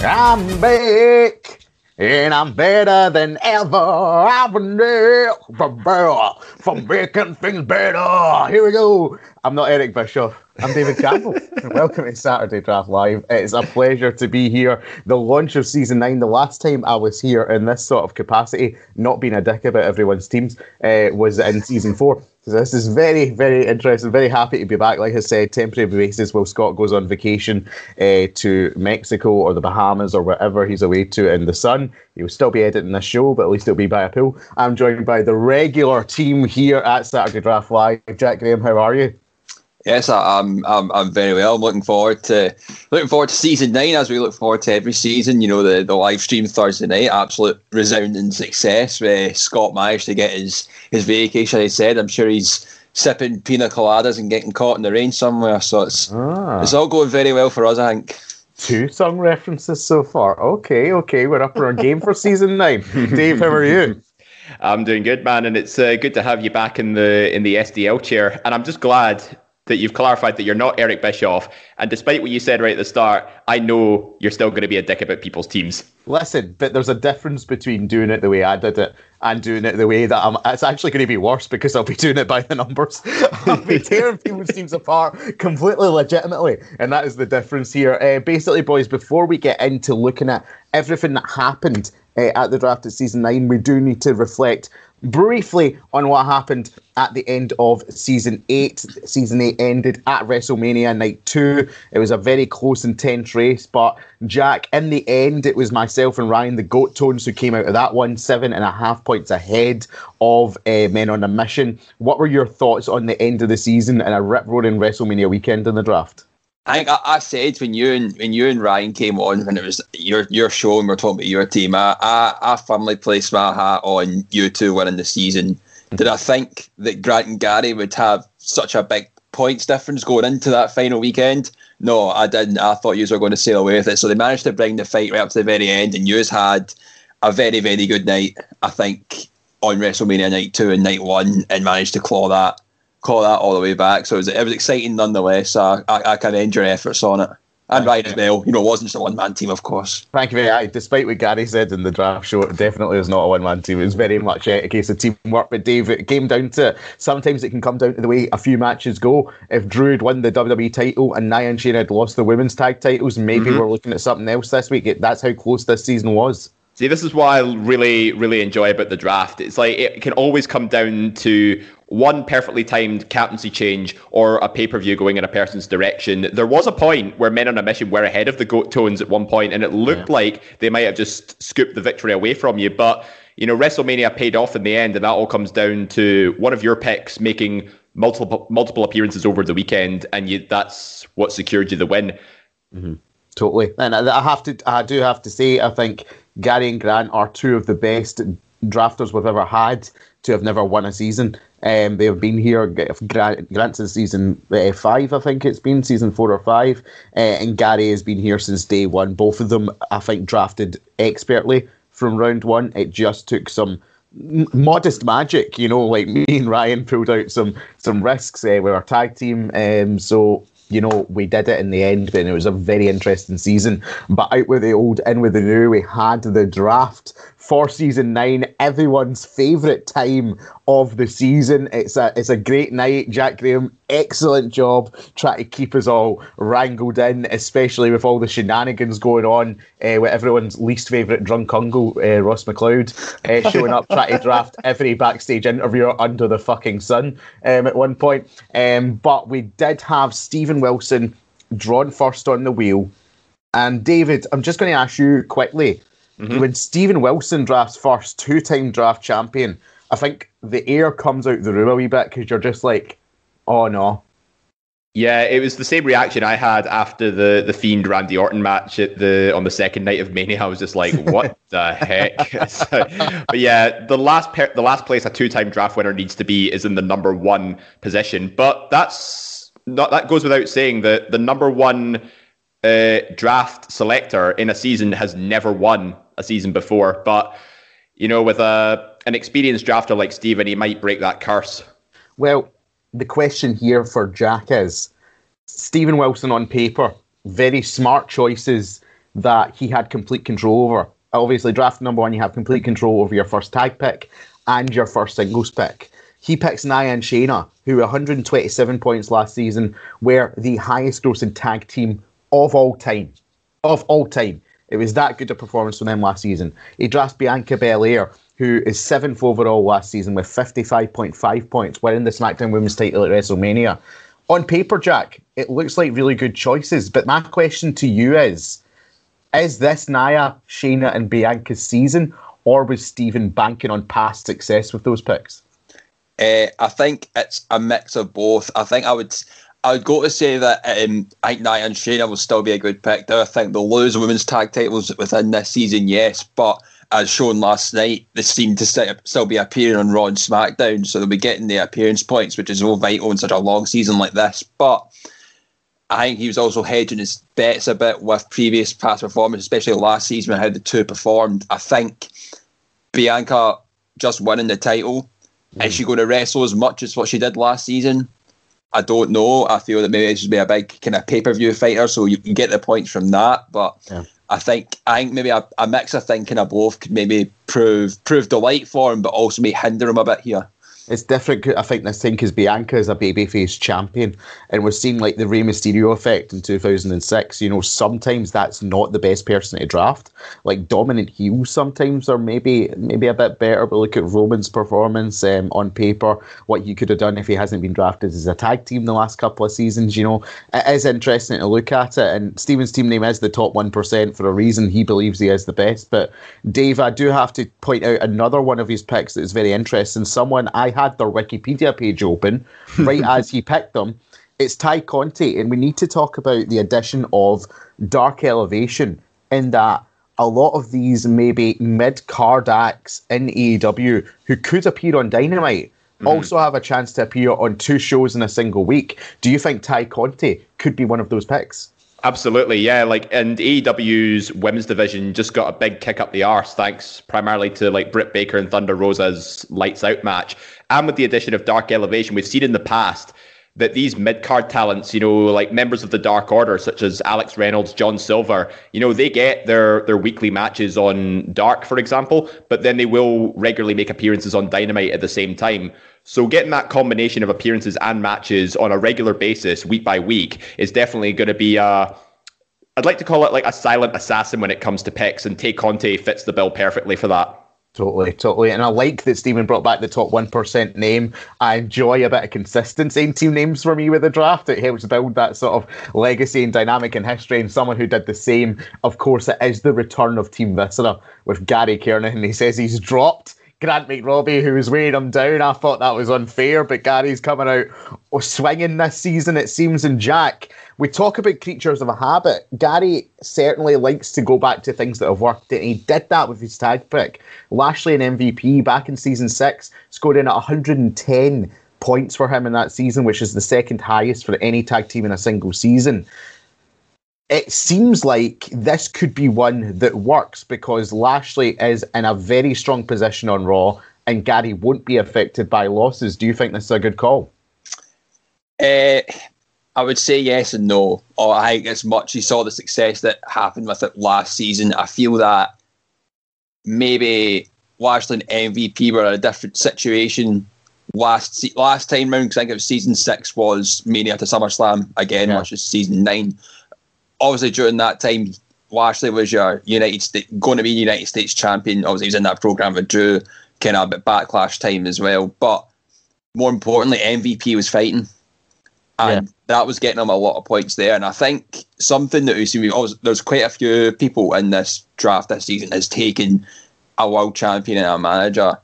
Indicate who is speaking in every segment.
Speaker 1: I'm back and I'm better than ever. I've been from making things better. Here we go. I'm not Eric Bischoff. I'm David Campbell. Welcome to Saturday Draft Live. It's a pleasure to be here. The launch of season nine, the last time I was here in this sort of capacity, not being a dick about everyone's teams, uh, was in season four. This is very, very interesting. Very happy to be back. Like I said, temporary basis while Scott goes on vacation uh, to Mexico or the Bahamas or wherever he's away to in the sun. He will still be editing this show, but at least it'll be by a pool. I'm joined by the regular team here at Saturday Draft Live. Jack Graham, how are you?
Speaker 2: Yes, I'm, I'm I'm very well. I'm looking forward to looking forward to season nine as we look forward to every season. You know, the, the live stream Thursday night, absolute resounding success. Where Scott managed to get his his vacation. I said, I'm sure he's sipping pina coladas and getting caught in the rain somewhere. So it's
Speaker 1: Ah.
Speaker 2: it's all going very well for us, I think.
Speaker 1: Two song references so far. Okay, okay, we're up in our game for season nine. Dave, how are you?
Speaker 3: I'm doing good, man, and it's uh, good to have you back in the in the SDL chair. And I'm just glad that you've clarified that you're not Eric Bischoff. And despite what you said right at the start, I know you're still going to be a dick about people's teams.
Speaker 1: Listen, but there's a difference between doing it the way I did it and doing it the way that I'm. It's actually going to be worse because I'll be doing it by the numbers. I'll be tearing people's teams apart completely legitimately, and that is the difference here. Uh, basically, boys, before we get into looking at everything that happened uh, at the draft of season nine, we do need to reflect briefly on what happened at the end of season eight. Season eight ended at WrestleMania night two. It was a very close and tense race, but Jack, in the end, it was myself and Ryan, the Goat Tones, who came out of that one seven and a half points ahead of uh, Men on a Mission. What were your thoughts on the end of the season and a rip roaring WrestleMania weekend in the draft?
Speaker 2: I think I, I said when you and when you and Ryan came on when it was your your show and we are talking about your team, I, I, I firmly placed my hat on you two winning the season. Did I think that Grant and Gary would have such a big points difference going into that final weekend? No, I didn't. I thought you were going to sail away with it. So they managed to bring the fight right up to the very end, and you had a very very good night. I think on WrestleMania night two and night one, and managed to claw that claw that all the way back. So it was, it was exciting nonetheless. I, I, I commend your efforts on it. And Ryan as well. You know, it wasn't just a one man team, of course.
Speaker 1: Thank you very much. Despite what Gary said in the draft show, it definitely is not a one man team. It was very much a, a case of teamwork. But Dave, it came down to sometimes it can come down to the way a few matches go. If Drew had won the WWE title and Nia and Shayna had lost the women's tag titles, maybe mm-hmm. we're looking at something else this week. It, that's how close this season was.
Speaker 3: See, this is what I really, really enjoy about the draft. It's like it can always come down to one perfectly timed captaincy change or a pay per view going in a person's direction. There was a point where Men on a Mission were ahead of the Goat Tones at one point, and it looked like they might have just scooped the victory away from you. But, you know, WrestleMania paid off in the end, and that all comes down to one of your picks making multiple multiple appearances over the weekend, and you, that's what secured you the win. Mm-hmm.
Speaker 1: Totally. And I I have to, I do have to say, I think Gary and Grant are two of the best drafters we've ever had to have never won a season. Um, they have been here. Grant, Grant's in season uh, five, I think it's been season four or five, uh, and Gary has been here since day one. Both of them, I think, drafted expertly from round one. It just took some modest magic, you know, like me and Ryan pulled out some some risks uh, with our tag team. Um, so you know, we did it in the end, and it was a very interesting season. But out with the old, in with the new, we had the draft for season nine, everyone's favourite time of the season. It's a it's a great night. Jack Graham, excellent job trying to keep us all wrangled in, especially with all the shenanigans going on uh, with everyone's least favourite drunk uncle, uh, Ross McLeod, uh, showing up trying to draft every backstage interviewer under the fucking sun um, at one point. Um, but we did have Stephen Wilson drawn first on the wheel. And David, I'm just going to ask you quickly Mm-hmm. When Stephen Wilson drafts first, two time draft champion, I think the air comes out the room a wee bit because you're just like, oh no.
Speaker 3: Yeah, it was the same reaction I had after the the Fiend Randy Orton match at the on the second night of Mania. I was just like, "What the heck?" but yeah, the last per- the last place a two time draft winner needs to be is in the number one position. But that's not that goes without saying that the number one uh, draft selector in a season has never won a season before. But you know, with a an experienced drafter like Stephen, he might break that curse.
Speaker 1: Well, the question here for Jack is Stephen Wilson on paper, very smart choices that he had complete control over. Obviously, draft number one, you have complete control over your first tag pick and your first singles pick. He picks Nia and Shayna, who 127 points last season, were the highest grossing tag team of all time. Of all time. It was that good a performance from them last season. He drafts Bianca Belair, who is seventh overall last season with 55.5 points, winning the SmackDown Women's title at WrestleMania. On paper, Jack, it looks like really good choices, but my question to you is Is this Nia, Shayna, and Bianca's season, or was Stephen banking on past success with those picks?
Speaker 2: Uh, I think it's a mix of both. I think I would I would go to say that um, I think Nia and Shayna will still be a good pick. Do I think they'll lose women's tag titles within this season? Yes, but as shown last night, they seem to still be appearing on Raw and SmackDown, so they'll be getting the appearance points, which is all vital in such a long season like this. But I think he was also hedging his bets a bit with previous past performances, especially last season and how the two performed. I think Bianca just winning the title, mm. is she going to wrestle as much as what she did last season? I don't know. I feel that maybe it should be a big kind of pay per view fighter, so you can get the points from that. But yeah. I think I think maybe a, a mix of thinking of both could maybe prove prove delight for him, but also may hinder him a bit here
Speaker 1: it's different. I think this thing because Bianca is a babyface champion, and we're seeing like the Rey Mysterio effect in 2006. You know, sometimes that's not the best person to draft. Like dominant heels sometimes are maybe maybe a bit better. But look at Roman's performance um, on paper, what he could have done if he hasn't been drafted as a tag team the last couple of seasons. You know, it is interesting to look at it. And Steven's team name is the top one percent for a reason. He believes he is the best. But Dave, I do have to point out another one of his picks that is very interesting. Someone I had their Wikipedia page open right as he picked them. It's Tay Conti, and we need to talk about the addition of Dark Elevation in that a lot of these maybe mid card acts in AEW who could appear on Dynamite mm-hmm. also have a chance to appear on two shows in a single week. Do you think Tay Conti could be one of those picks?
Speaker 3: Absolutely, yeah. Like, and AEW's women's division just got a big kick up the arse, thanks primarily to like Britt Baker and Thunder Rosa's lights out match, and with the addition of Dark Elevation. We've seen in the past that these mid card talents, you know, like members of the Dark Order, such as Alex Reynolds, John Silver, you know, they get their their weekly matches on Dark, for example, but then they will regularly make appearances on Dynamite at the same time. So getting that combination of appearances and matches on a regular basis, week by week, is definitely going to be a. I'd like to call it like a silent assassin when it comes to picks, and Tay Conti fits the bill perfectly for that.
Speaker 1: Totally, totally. And I like that Stephen brought back the top 1% name. I enjoy a bit of consistency in team names for me with the draft. It helps build that sort of legacy and dynamic in history. And someone who did the same, of course, it is the return of Team Viscera with Gary Kernan. He says he's dropped Grant McRobbie, who was weighing him down. I thought that was unfair, but Gary's coming out swinging this season, it seems. And Jack, we talk about creatures of a habit. Gary certainly likes to go back to things that have worked, and he did that with his tag pick. Lashley and MVP back in season six scored in at 110 points for him in that season, which is the second highest for any tag team in a single season it seems like this could be one that works because Lashley is in a very strong position on Raw and Gary won't be affected by losses. Do you think this is a good call?
Speaker 2: Uh, I would say yes and no. Or I think as much you saw the success that happened with it last season, I feel that maybe Lashley and MVP were in a different situation last last time round. Because I think it was season six was Mania to SummerSlam again, yeah. which is season nine. Obviously, during that time, Lashley was your United States going to be United States champion. Obviously, he was in that program with Drew, kind of a bit backlash time as well. But more importantly, MVP was fighting, and yeah. that was getting him a lot of points there. And I think something that we see, there's quite a few people in this draft this season has taken a world champion and a manager.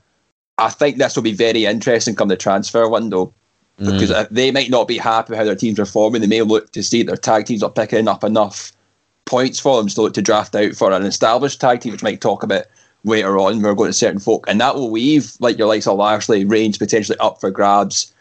Speaker 2: I think this will be very interesting come the transfer window because mm. they might not be happy with how their teams are performing. They may look to see their tag teams are picking up enough points for them to look to draft out for an established tag team, which might talk about later on. We're going to certain folk, and that will leave like your likes of Lashley range potentially up for grabs.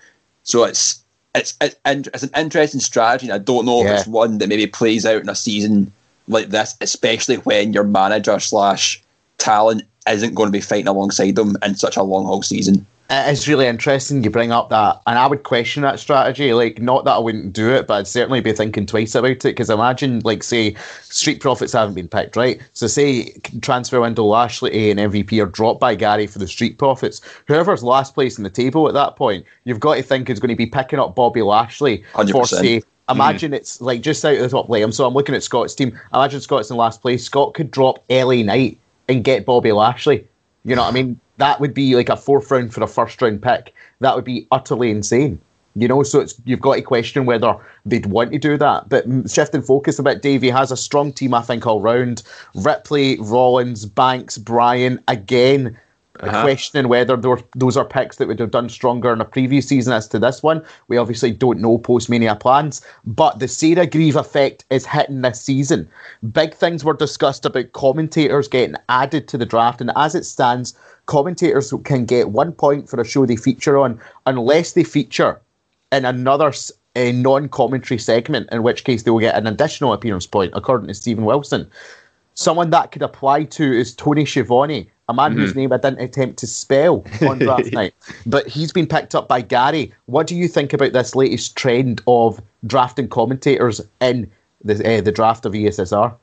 Speaker 2: So it's it's it's, it's an interesting strategy. And I don't know yeah. if it's one that maybe plays out in a season like this, especially when your manager slash talent isn't going to be fighting alongside them in such a long haul season.
Speaker 1: It's really interesting you bring up that, and I would question that strategy. Like, not that I wouldn't do it, but I'd certainly be thinking twice about it. Because imagine, like, say, Street Profits haven't been picked, right? So, say transfer window Lashley and MVP are dropped by Gary for the Street Profits. Whoever's last place in the table at that point, you've got to think is going to be picking up Bobby Lashley
Speaker 2: 100%.
Speaker 1: for say Imagine mm-hmm. it's like just out of the top lane. So I'm looking at Scott's team. Imagine Scott's in last place. Scott could drop LA Knight and get Bobby Lashley. You know what I mean? That would be like a fourth round for a first round pick. That would be utterly insane. You know, so it's you've got to question whether they'd want to do that. But shifting focus a bit, Davey has a strong team, I think, all round. Ripley, Rollins, Banks, Bryan, again, uh-huh. questioning whether those are picks that would have done stronger in a previous season as to this one. We obviously don't know post Mania plans, but the Sarah Grieve effect is hitting this season. Big things were discussed about commentators getting added to the draft, and as it stands, commentators can get one point for a show they feature on unless they feature in another a non-commentary segment, in which case they will get an additional appearance point, according to Stephen Wilson. Someone that could apply to is Tony Schiavone a man mm-hmm. whose name I didn't attempt to spell on draft night, but he's been picked up by Gary. What do you think about this latest trend of drafting commentators in the uh, the draft of ESSR?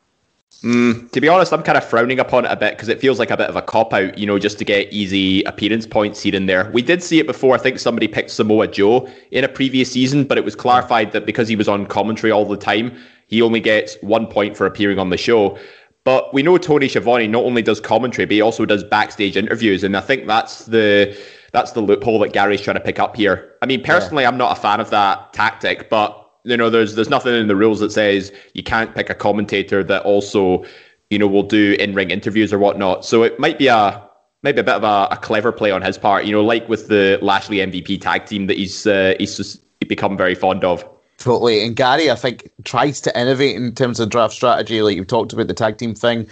Speaker 3: Mm, to be honest, I'm kind of frowning upon it a bit because it feels like a bit of a cop out, you know, just to get easy appearance points here and there. We did see it before. I think somebody picked Samoa Joe in a previous season, but it was clarified that because he was on commentary all the time, he only gets one point for appearing on the show. But we know Tony Schiavone not only does commentary, but he also does backstage interviews, and I think that's the that's the loophole that Gary's trying to pick up here. I mean, personally, yeah. I'm not a fan of that tactic, but you know, there's there's nothing in the rules that says you can't pick a commentator that also, you know, will do in ring interviews or whatnot. So it might be a maybe a bit of a, a, clever play on his part. You know, like with the Lashley MVP tag team that he's uh, he's become very fond of.
Speaker 1: Totally. And Gary, I think, tries to innovate in terms of draft strategy. Like you talked about the tag team thing.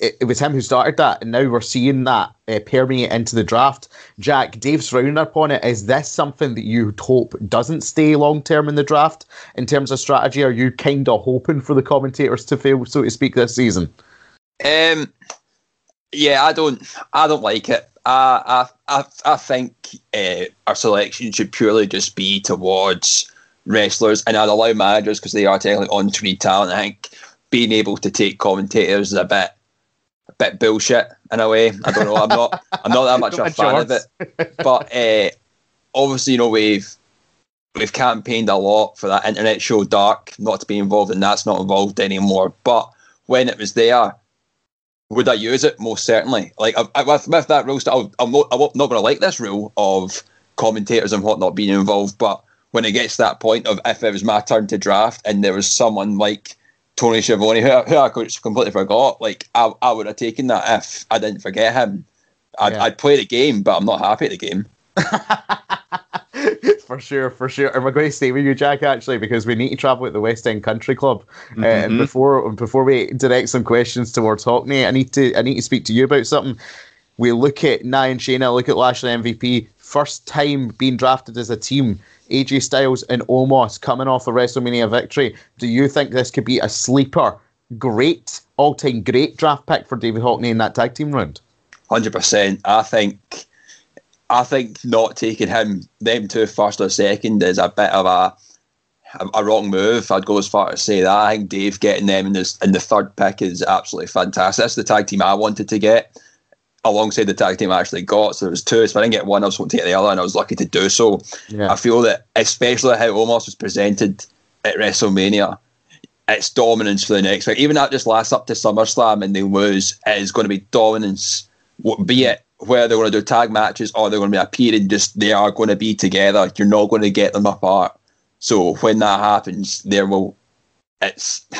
Speaker 1: It, it was him who started that. And now we're seeing that uh, permeate into the draft. Jack, Dave's roundup on it. Is this something that you hope doesn't stay long term in the draft in terms of strategy? Are you kind of hoping for the commentators to fail, so to speak, this season?
Speaker 2: Um, yeah, I don't, I don't like it. I, I, I, I think uh, our selection should purely just be towards wrestlers, and I'd allow managers because they are technically on screen talent. I think being able to take commentators is a bit a bit bullshit in a way. I don't know. I'm not I'm not that much a fan of it. But uh, obviously, you know, we've we've campaigned a lot for that internet show Dark not to be involved, and that's not involved anymore. But when it was there, would I use it? Most certainly. Like I, I, with, with that rule, I'm not, I'm not going to like this rule of commentators and whatnot being involved, but when it gets to that point of if it was my turn to draft and there was someone like Tony Schiavone, who, who I completely forgot, like I, I would have taken that if I didn't forget him. I'd, yeah. I'd play the game, but I'm not happy at the game.
Speaker 1: for sure, for sure. And we're going to stay with you, Jack, actually, because we need to travel with the West End Country Club. Mm-hmm. Uh, and before before we direct some questions towards Hockney, I need to I need to speak to you about something. We look at Nia and Shayna, look at Lashley MVP, first time being drafted as a team AJ Styles and Omos coming off a WrestleMania victory. Do you think this could be a sleeper, great, all time great draft pick for David Hockney in that tag team round?
Speaker 2: 100%. I think I think not taking him them two first or second is a bit of a a, wrong move. I'd go as far as say that. I think Dave getting them in this in the third pick is absolutely fantastic. That's the tag team I wanted to get alongside the tag team I actually got. So there was two. So I didn't get one, I was wanting to get the other, and I was lucky to do so.
Speaker 1: Yeah.
Speaker 2: I feel that especially how Omos was presented at WrestleMania, it's dominance for the next week. Even that just lasts up to SummerSlam and they lose, it is going to be dominance. Be it where they're going to do tag matches or they're going to be appearing, just they are going to be together. You're not going to get them apart. So when that happens, there will. It's.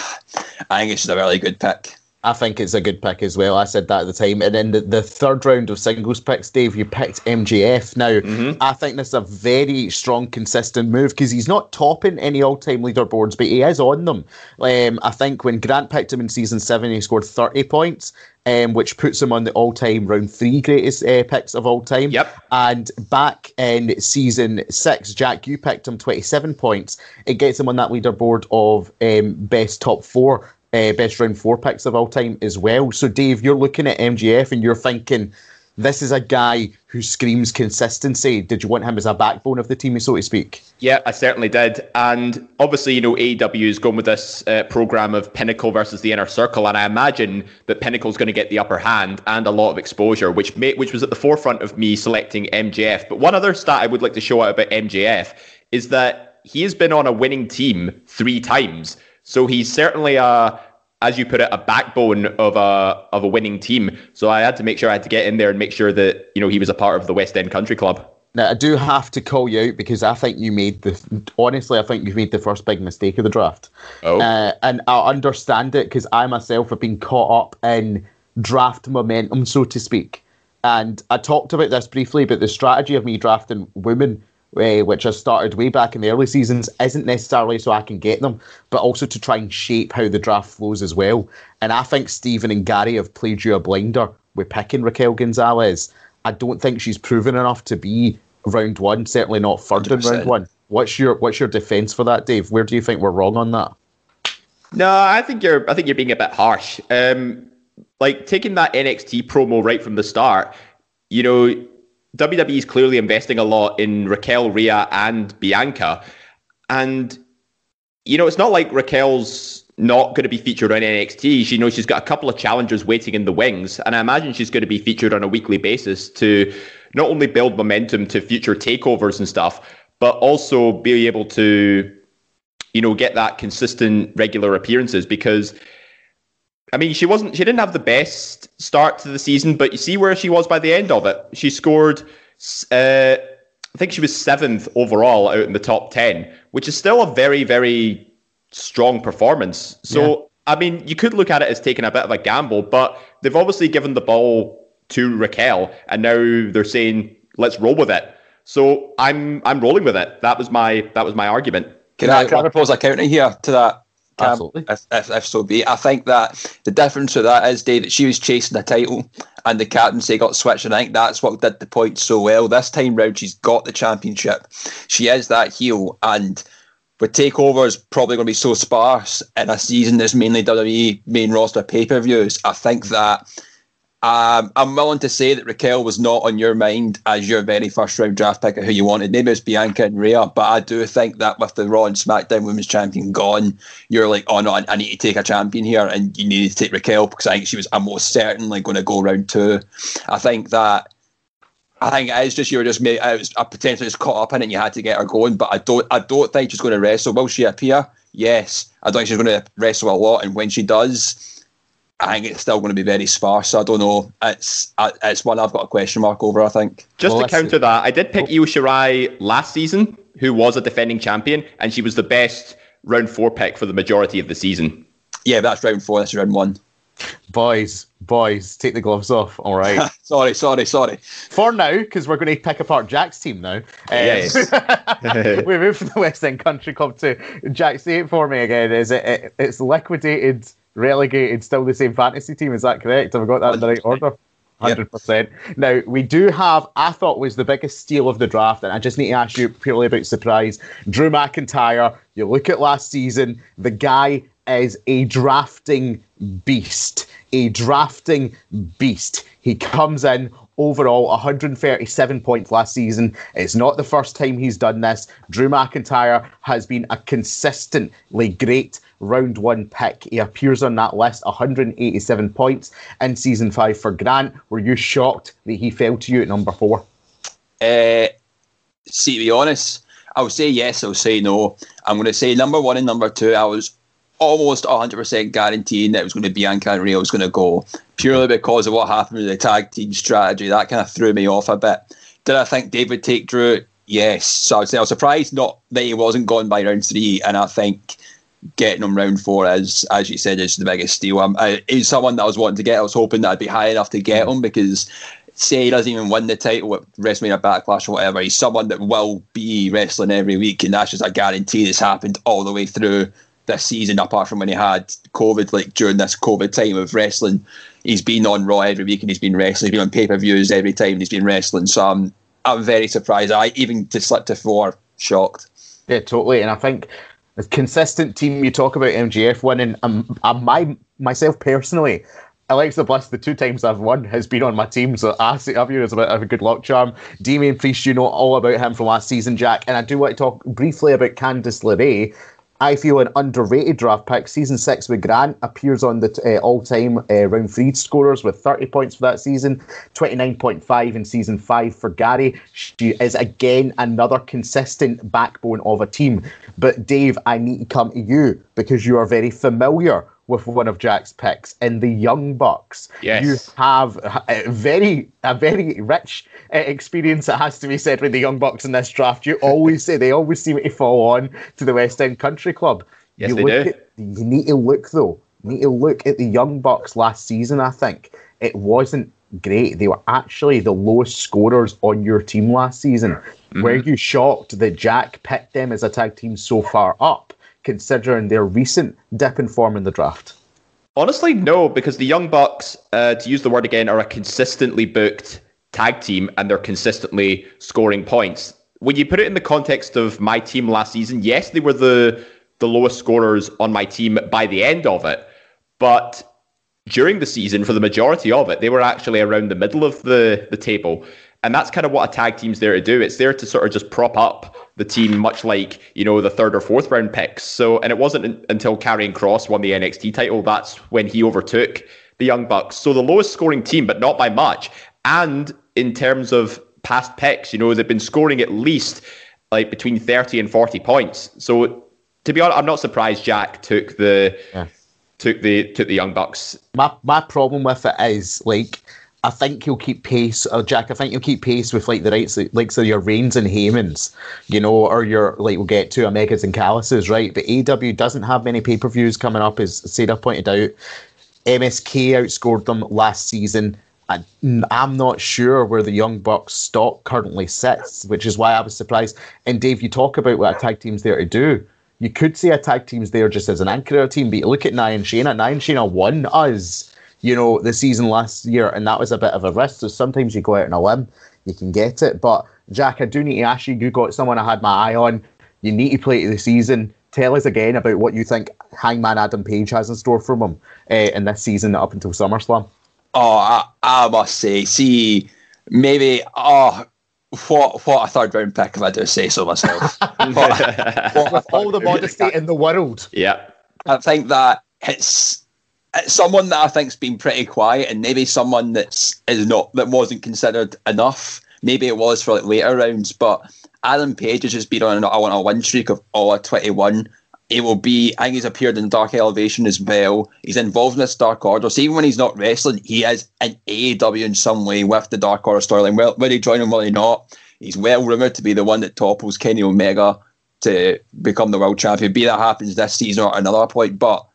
Speaker 2: I think it's just a really good pick.
Speaker 1: I think it's a good pick as well. I said that at the time. And then the, the third round of singles picks, Dave, you picked MJF. Now, I think this is a very strong, consistent move because he's not topping any all time leaderboards, but he is on them. Um, I think when Grant picked him in season seven, he scored 30 points, um, which puts him on the all time round three greatest uh, picks of all time.
Speaker 3: Yep.
Speaker 1: And back in season six, Jack, you picked him 27 points. It gets him on that leaderboard of um, best top four uh, best round four picks of all time as well. So, Dave, you're looking at MJF and you're thinking, this is a guy who screams consistency. Did you want him as a backbone of the team, so to speak?
Speaker 3: Yeah, I certainly did. And obviously, you know, AEW is going with this uh, program of Pinnacle versus the Inner Circle, and I imagine that Pinnacle's going to get the upper hand and a lot of exposure, which may, which was at the forefront of me selecting MJF. But one other stat I would like to show out about MJF is that he has been on a winning team three times, so he's certainly a as you put it, a backbone of a of a winning team. So I had to make sure I had to get in there and make sure that you know he was a part of the West End Country Club.
Speaker 1: Now, I do have to call you out because I think you made the. Honestly, I think you've made the first big mistake of the draft.
Speaker 3: Oh.
Speaker 1: Uh, and I understand it because I myself have been caught up in draft momentum, so to speak. And I talked about this briefly, but the strategy of me drafting women, uh, which I started way back in the early seasons, isn't necessarily so I can get them, but also to try and shape how the draft flows as well. And I think Stephen and Gary have played you a blinder with picking Raquel Gonzalez. I don't think she's proven enough to be round one, certainly not third in
Speaker 2: 100%.
Speaker 1: round one. What's your what's your defence for that, Dave? Where do you think we're wrong on that?
Speaker 3: No, I think you're. I think you're being a bit harsh. Um, like taking that NXT promo right from the start. You know, WWE is clearly investing a lot in Raquel, Rhea, and Bianca, and you know, it's not like Raquel's not going to be featured on NXT. She knows she's got a couple of challengers waiting in the wings, and I imagine she's going to be featured on a weekly basis to not only build momentum to future takeovers and stuff, but also be able to you know, get that consistent regular appearances because I mean, she wasn't she didn't have the best start to the season, but you see where she was by the end of it. She scored uh, I think she was 7th overall out in the top 10, which is still a very very strong performance. So, I mean, you could look at it as taking a bit of a gamble, but they've obviously given the ball to Raquel and now they're saying let's roll with it. So, I'm I'm rolling with it. That was my that was my argument.
Speaker 2: Can I, can I propose a counter here to that? Cam?
Speaker 1: Absolutely.
Speaker 2: If, if, if so be. I think that the difference with that is, Dave, that she was chasing the title and the captaincy got switched, and I think that's what did the point so well. This time round, she's got the championship. She is that heel, and with takeovers probably going to be so sparse in a season that's mainly WWE main roster pay per views, I think that um, I'm willing to say that Raquel was not on your mind as your very first round draft pick of who you wanted. Maybe it's Bianca and Rhea, but I do think that with the Raw and SmackDown Women's Champion gone, you're like, oh no, I, I need to take a champion here, and you need to take Raquel because I think she was almost certainly going to go round two. I think that. I think it is just you were just made, it was a potentially just caught up in it and you had to get her going, but I don't I don't think she's going to wrestle. Will she appear? Yes. I don't think she's going to wrestle a lot, and when she does, I think it's still going to be very sparse. I don't know. It's uh, it's one I've got a question mark over. I think.
Speaker 3: Just
Speaker 1: Well,
Speaker 3: to counter that, I did pick Io Shirai last season, who was a defending champion, and she was the best round four pick for the majority of the season.
Speaker 2: Yeah, that's round four. That's round one.
Speaker 1: Boys, boys, take the gloves off. All right.
Speaker 2: sorry, sorry, sorry.
Speaker 1: For now, because we're going to pick apart Jack's team now.
Speaker 3: Yes.
Speaker 1: Um, we moved from the West End Country Club to Jack. Say it for me again. Is it, it? It's liquidated, relegated, still the same fantasy team? Is that correct? Have I got that in the right order? Hundred percent. Now we do have. I thought was the biggest steal of the draft, and I just need to ask you purely about surprise. Drew McIntyre. You look at last season. The guy is a drafting beast. A drafting beast. He comes in overall 137 points last season. It's not the first time he's done this. Drew McIntyre has been a consistently great round one pick. He appears on that list, 187 points in season five for Grant. Were you shocked that he fell to you at number four?
Speaker 2: Uh, see, to be honest, I'll say yes, I'll say no. I'm going to say number one and number two. I was almost 100% guaranteeing that it was going to be Bianca Rhea was going to go purely because of what happened with the tag team strategy. That kind of threw me off a bit. Did I think David take Drew? Yes. So I say I was surprised not that he wasn't gone by round three, and I think getting him round four is, as you said, is the biggest steal. I'm, I, he's someone that I was wanting to get. I was hoping that I'd be high enough to get mm. him because say he doesn't even win the title at WrestleMania Backlash or whatever, he's someone that will be wrestling every week, and that's just a guarantee that's happened all the way through this season, apart from when he had COVID, like during this COVID time of wrestling. He's been on Raw every week and he's been wrestling. He's been on pay per views every time he's been wrestling. So I'm, I'm very surprised. I even to slip to four, shocked.
Speaker 1: Yeah, totally. And I think a consistent team you talk about MJF winning. Um, um, my myself personally, Alexa Bliss, the two times I've won, has been on my team, so I see of you as a bit of a good luck charm. Damian Priest, you know all about him from last season, Jack, and I do want to talk briefly about Candice LeRae. I feel an underrated draft pick. Season six with Grant appears on the uh, all-time uh, round three scorers with 30 points for that season, 29.5 in season five for Gary. She is again another consistent backbone of a team. But Dave, I need to come to you because you are very familiar with one of Jack's picks in the Young Bucks.
Speaker 3: Yes.
Speaker 1: You have a very a very rich uh, experience, it has to be said, with the Young Bucks in this draft. You always say they always seem to fall on to the West End Country Club.
Speaker 3: Yes,
Speaker 1: you
Speaker 3: they do.
Speaker 1: At, you need to look though. You need to look at the Young Bucks last season. I think it wasn't great. They were actually the lowest scorers on your team last season.
Speaker 3: Mm-hmm.
Speaker 1: Were you shocked that Jack picked them as a tag team so far up, considering their recent dip in form in the draft?
Speaker 3: Honestly, no, because the Young Bucks, uh, to use the word again, are a consistently booked tag team and they're consistently scoring points. When you put it in the context of my team last season, yes, they were the the lowest scorers on my team by the end of it, but during the season, for the majority of it, they were actually around the middle of the the table. And that's kind of what a tag team's there to do. It's there to sort of just prop up the team, much like you know the third or fourth round picks. So, and it wasn't until Karrion Kross won the NXT title that's when he overtook the Young Bucks. So the lowest scoring team, but not by much. And in terms of past picks, you know they've been scoring at least like between thirty and forty points. So to be honest, I'm not surprised Jack took the
Speaker 1: Yeah.
Speaker 3: took the took the Young Bucks.
Speaker 1: my my problem with it is like I think he'll keep pace, or Jack. I think he'll keep pace with like the rights, like so your Reigns and Heymans, you know, or your like we'll get to Omegas and Calluses, right? But AEW doesn't have many pay per views coming up, as Sarah pointed out. MSK outscored them last season. I, I'm not sure where the Young Bucks stock currently sits, which is why I was surprised. And Dave, you talk about what a tag team's there to do. You could say a tag team's there just as an anchor team, but look at Nia and Shayna. Nia and Shayna won us, you know, the season last year, and that was a bit of a risk. So sometimes you go out on a limb, you can get it. But Jack, I do need to ask you. You got someone I had my eye on. You need to play to the season. Tell us again about what you think Hangman Adam Page has in store for him uh, in this season up until SummerSlam.
Speaker 2: Oh, I, I must say, see, maybe, oh, what what a third round pick if I do say so myself. What what
Speaker 1: With all the modesty in the world.
Speaker 3: Yeah.
Speaker 2: I think that it's it's someone that I think's been pretty quiet, and maybe someone that's is not that wasn't considered enough. Maybe it was for like later rounds, but Adam Page has just been on a, on a win streak of all twenty one. It will be. I think he's appeared in Dark Elevation as well. He's involved in this Dark Order. So even when he's not wrestling, he is an AEW in some way with the Dark Order storyline. Well, will he join him, Will he not, he's well rumored to be the one that topples Kenny Omega to become the world champion. Be that happens this season or another point, but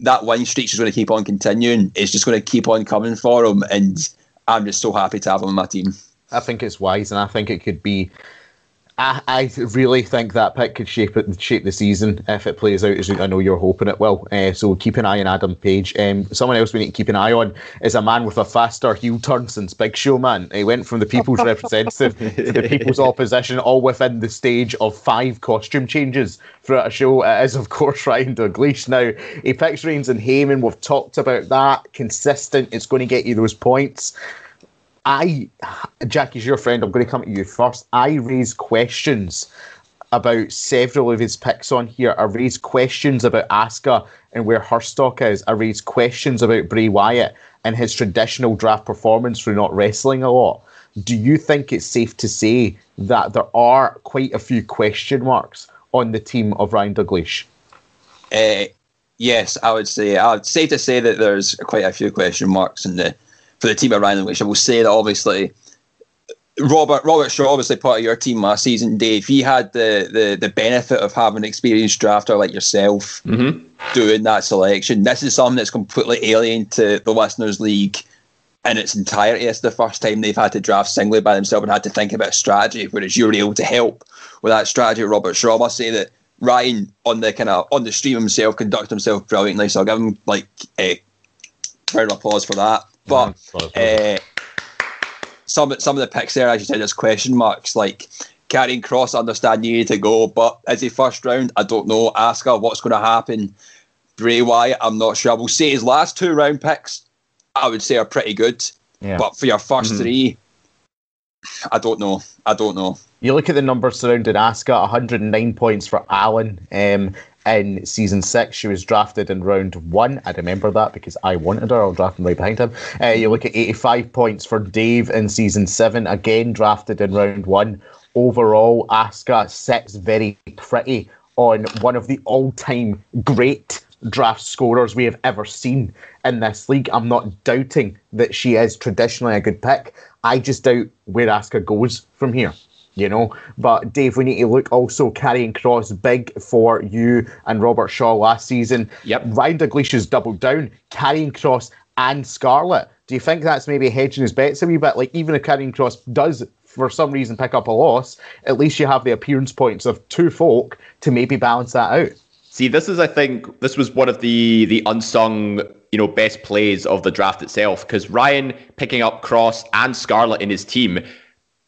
Speaker 2: that win streak's just going to keep on continuing. It's just going to keep on coming for him, and I'm just so happy to have him on my team.
Speaker 1: I think it's wise, and I think it could be. I, I really think that pick could shape it, shape the season if it plays out as I know you're hoping it will. Uh, so keep an eye on Adam Page. Um, someone else we need to keep an eye on is a man with a faster heel turn since Big Show Man. He went from the people's representative to the people's opposition, all within the stage of five costume changes throughout a show. It is, of course, Ryan Douglas. Now he picks Reigns and Heyman. We've talked about that. Consistent. It's going to get you those points. I, Jackie's your friend. I'm going to come to you first. I raise questions about several of his picks on here. I raise questions about Asuka and where her stock is. I raise questions about Bray Wyatt and his traditional draft performance for not wrestling a lot. Do you think it's safe to say that there are quite a few question marks on the team of Ryan Dalglish?
Speaker 2: Uh, yes, I would say. I would say to say that there's quite a few question marks in the for the team of Ryan Dalglish. I will say that obviously Robert Robert Shaw, obviously part of your team last season, Dave. He had the the, the benefit of having an experienced drafter like yourself
Speaker 3: mm-hmm.
Speaker 2: doing that selection. This is something that's completely alien to the listeners' league in its entirety. It's the first time they've had to draft singly by themselves and had to think about a strategy, whereas you were able to help with that strategy. Robert Shaw, I must say that Ryan on the kind of on the stream himself conducted himself brilliantly. So I'll give him like a round of applause for that. But. Uh, some some of the picks there, as you said, there's question marks. Like Karrion Kross, I understand need to go, but is he first round? I don't know. Ask her what's going to happen. Bray Wyatt, I'm not sure. I will say his last two round picks, I would say are pretty good.
Speaker 1: Yeah.
Speaker 2: But for your 1st
Speaker 1: Mm-hmm.
Speaker 2: three, I don't know. I don't know.
Speaker 1: You look at the numbers surrounding Asuka, 109 points for Allen um, in season six. She was drafted in round one. I remember that because I wanted her. I'll draft him right behind him. Uh, you look at 85 points for Dave in season seven, again drafted in round one. Overall, Asuka sits very pretty on one of the all time great draft scorers we have ever seen in this league. I'm not doubting that she is traditionally a good pick. I just doubt where Asuka goes from here. You know, but Dave, we need to look also Karrion Kross big for you and Robert Shaw last season.
Speaker 3: Yep.
Speaker 1: Ryan Dalglish has doubled down, Karrion Kross and Scarlett. Do you think that's maybe hedging his bets a wee bit? Like even if Karrion Kross does for some reason pick up a loss, at least you have the appearance points of two folk to maybe balance that out.
Speaker 3: See, this is, I think, this was one of the the unsung, you know, best plays of the draft itself. Because Ryan picking up Kross and Scarlett in his team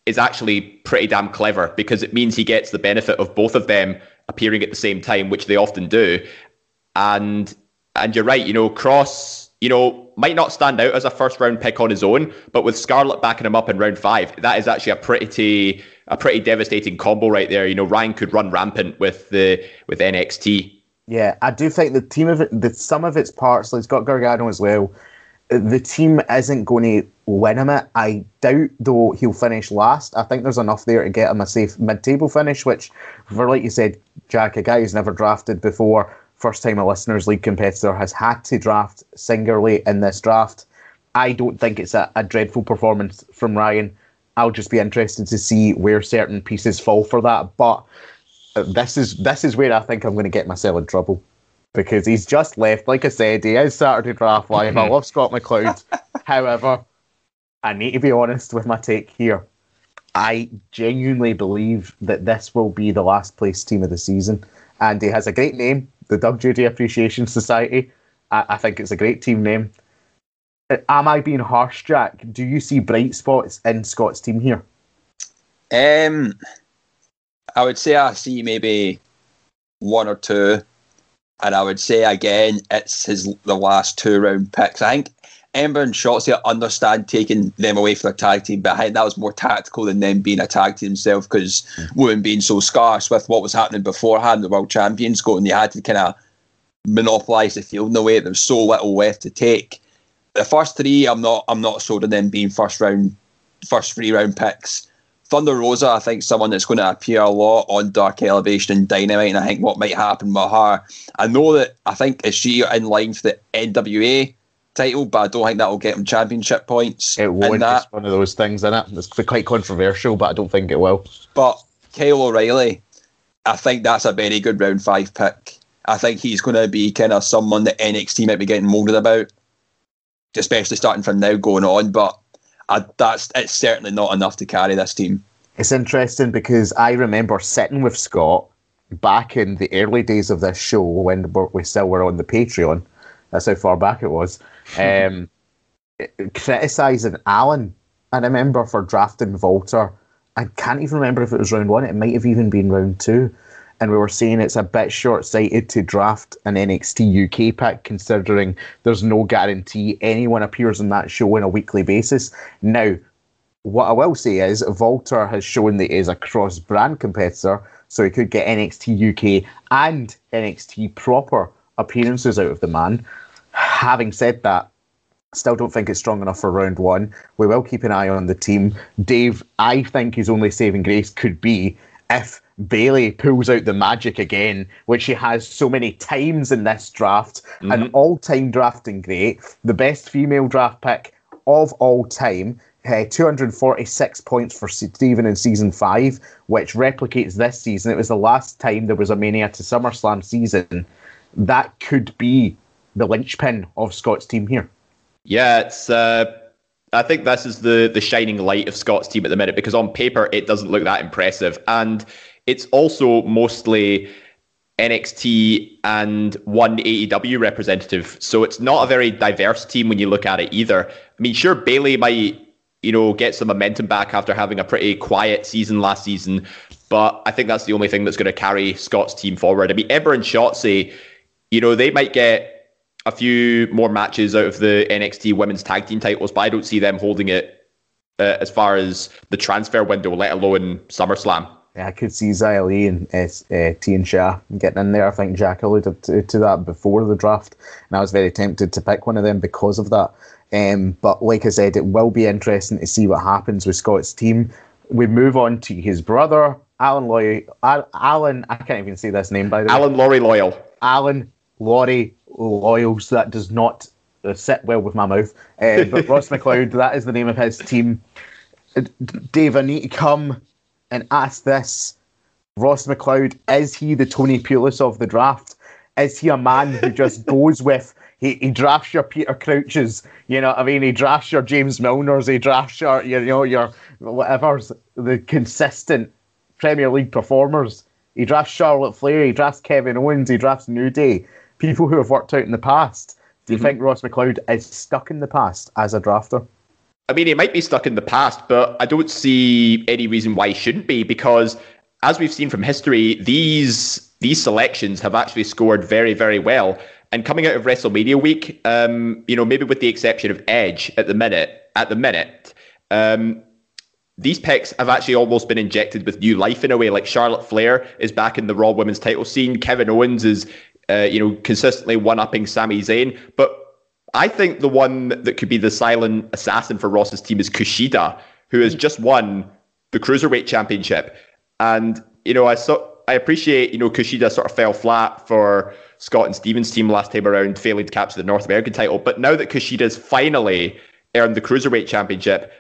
Speaker 3: is actually pretty damn clever because it means he gets the benefit of both of them appearing at the same time, which they often do. And and you're right, you know, Kross, you know, might not stand out as a first round pick on his own, but with Scarlett backing him up in round five, that is actually a pretty a pretty devastating combo right there. You know, Ryan could run rampant with the with NXT.
Speaker 1: Yeah, I do think the team of it, the sum of its parts, it's got Gargano as well. The team isn't going to win him it. I doubt though he'll finish last. I think there's enough there to get him a safe mid-table finish. Which, for like you said, Jack, a guy who's never drafted before, first time a listeners league competitor has had to draft singularly in this draft. I don't think it's a, a dreadful performance from Ryan. I'll just be interested to see where certain pieces fall for that. But uh, this is this is where I think I'm going to get myself in trouble because he's just left. Like I said, he is Saturday Draft Live. I love Scott McLeod. However, I need to be honest with my take here. I genuinely believe that this will be the last place team of the season, and he has a great name, the Doug Judy Appreciation Society. I, I think it's a great team name. Uh, Am I being harsh, Jack? Do you see bright spots in Scott's team here?
Speaker 2: Um, I would say I see maybe one or two, and I would say again it's his the last two round picks. I think Ember and Shotzi understand taking them away from their tag team, but I think that was more tactical than them being a tag team themselves because hmm. women being so scarce with what was happening beforehand, the world champions going, they had to kind of monopolise the field in a way. There was so little left to take. The first three, I'm not, I'm not sold on them being first round, first three round picks. Thunder Rosa, I think someone that's going to appear a lot on Dark Elevation and Dynamite, and I think what might happen with her. I know that I think is she in line for the NWA title, but I don't think that will get him championship points.
Speaker 1: It won't.
Speaker 2: that.
Speaker 1: It's one of those things, in it? It's quite controversial, but I don't think it will.
Speaker 2: But Kyle O'Reilly, I think that's a very good round five pick. I think he's going to be kind of someone that NXT might be getting molded about, especially starting from now going on. But I, that's it's certainly not enough to carry this team.
Speaker 1: It's interesting because I remember sitting with Scott back in the early days of this show when we still were on the Patreon. That's how far back it was. Um, criticizing Alan, I remember for drafting Walter. I can't even remember if it was round one. It might have even been round two. And we were saying it's a bit short sighted to draft an NXT UK pick, considering there's no guarantee anyone appears on that show on a weekly basis. Now, What I will say is Walter has shown that he is a cross brand competitor, so he could get NXT UK and NXT proper appearances out of the man. Having said that, still don't think it's strong enough for round one. We will keep an eye on the team. Dave, I think his only saving grace could be if Bayley pulls out the magic again, which she has so many times in this draft, mm-hmm. an all time drafting great, the best female draft pick of all time. Uh, 246 points for Stephen in season five, which replicates this season. It was the last time there was a Mania to SummerSlam season. That could be the linchpin of Scott's team here.
Speaker 3: Yeah, it's. Uh, I think this is the the shining light of Scott's team at the minute because on paper it doesn't look that impressive, and it's also mostly NXT and one AEW representative. So it's not a very diverse team when you look at it either. I mean, sure, Bayley might, you know, get some momentum back after having a pretty quiet season last season, but I think that's the only thing that's going to carry Scott's team forward. I mean, Ember and Shotzi, you know, they might get a few more matches out of the NXT women's tag team titles, but I don't see them holding it uh, as far as the transfer window, let alone SummerSlam.
Speaker 1: Yeah, I could see Li and uh, uh, Tian Sha getting in there. I think Jack alluded to, to, that before the draft, and I was very tempted to pick one of them because of that. Um, but like I said, it will be interesting to see what happens with Scott's team. We move on to his brother, Alan Loy. Alan, I can't even say this name by the
Speaker 3: way. Alan Laurie Loyal.
Speaker 1: Alan Laurie Loyals. That does not uh, sit well with my mouth. Uh, but Ross McLeod, that is the name of his team. Dave, I need to come and ask this Ross McLeod, is he the Tony Pulis of the draft? Is he a man who just goes with he, he drafts your Peter Crouches, you know I mean? He drafts your James Milners, he drafts your you know your whatever's the consistent Premier League performers. He drafts Charlotte Flair, he drafts Kevin Owens, he drafts New Day, people who have worked out in the past. Do you mm-hmm. think Ross McLeod is stuck in the past as a drafter?
Speaker 3: I mean, he might be stuck in the past, but I don't see any reason why he shouldn't be because, as we've seen from history, these these selections have actually scored very, very well. And coming out of WrestleMania week, um, you know, maybe with the exception of Edge at the minute, at the minute, um, these picks have actually almost been injected with new life in a way. Like Charlotte Flair is back in the Raw Women's Title scene. Kevin Owens is, uh, you know, consistently one upping Sami Zayn. But I think the one that could be the silent assassin for Ross's team is Kushida, who has hmm. just won the cruiserweight championship. And you know, I saw I appreciate you know Kushida sort of fell flat for Scott and Stevens' team last time around, failing to capture the North American title. But now that Kushida's finally earned the cruiserweight championship,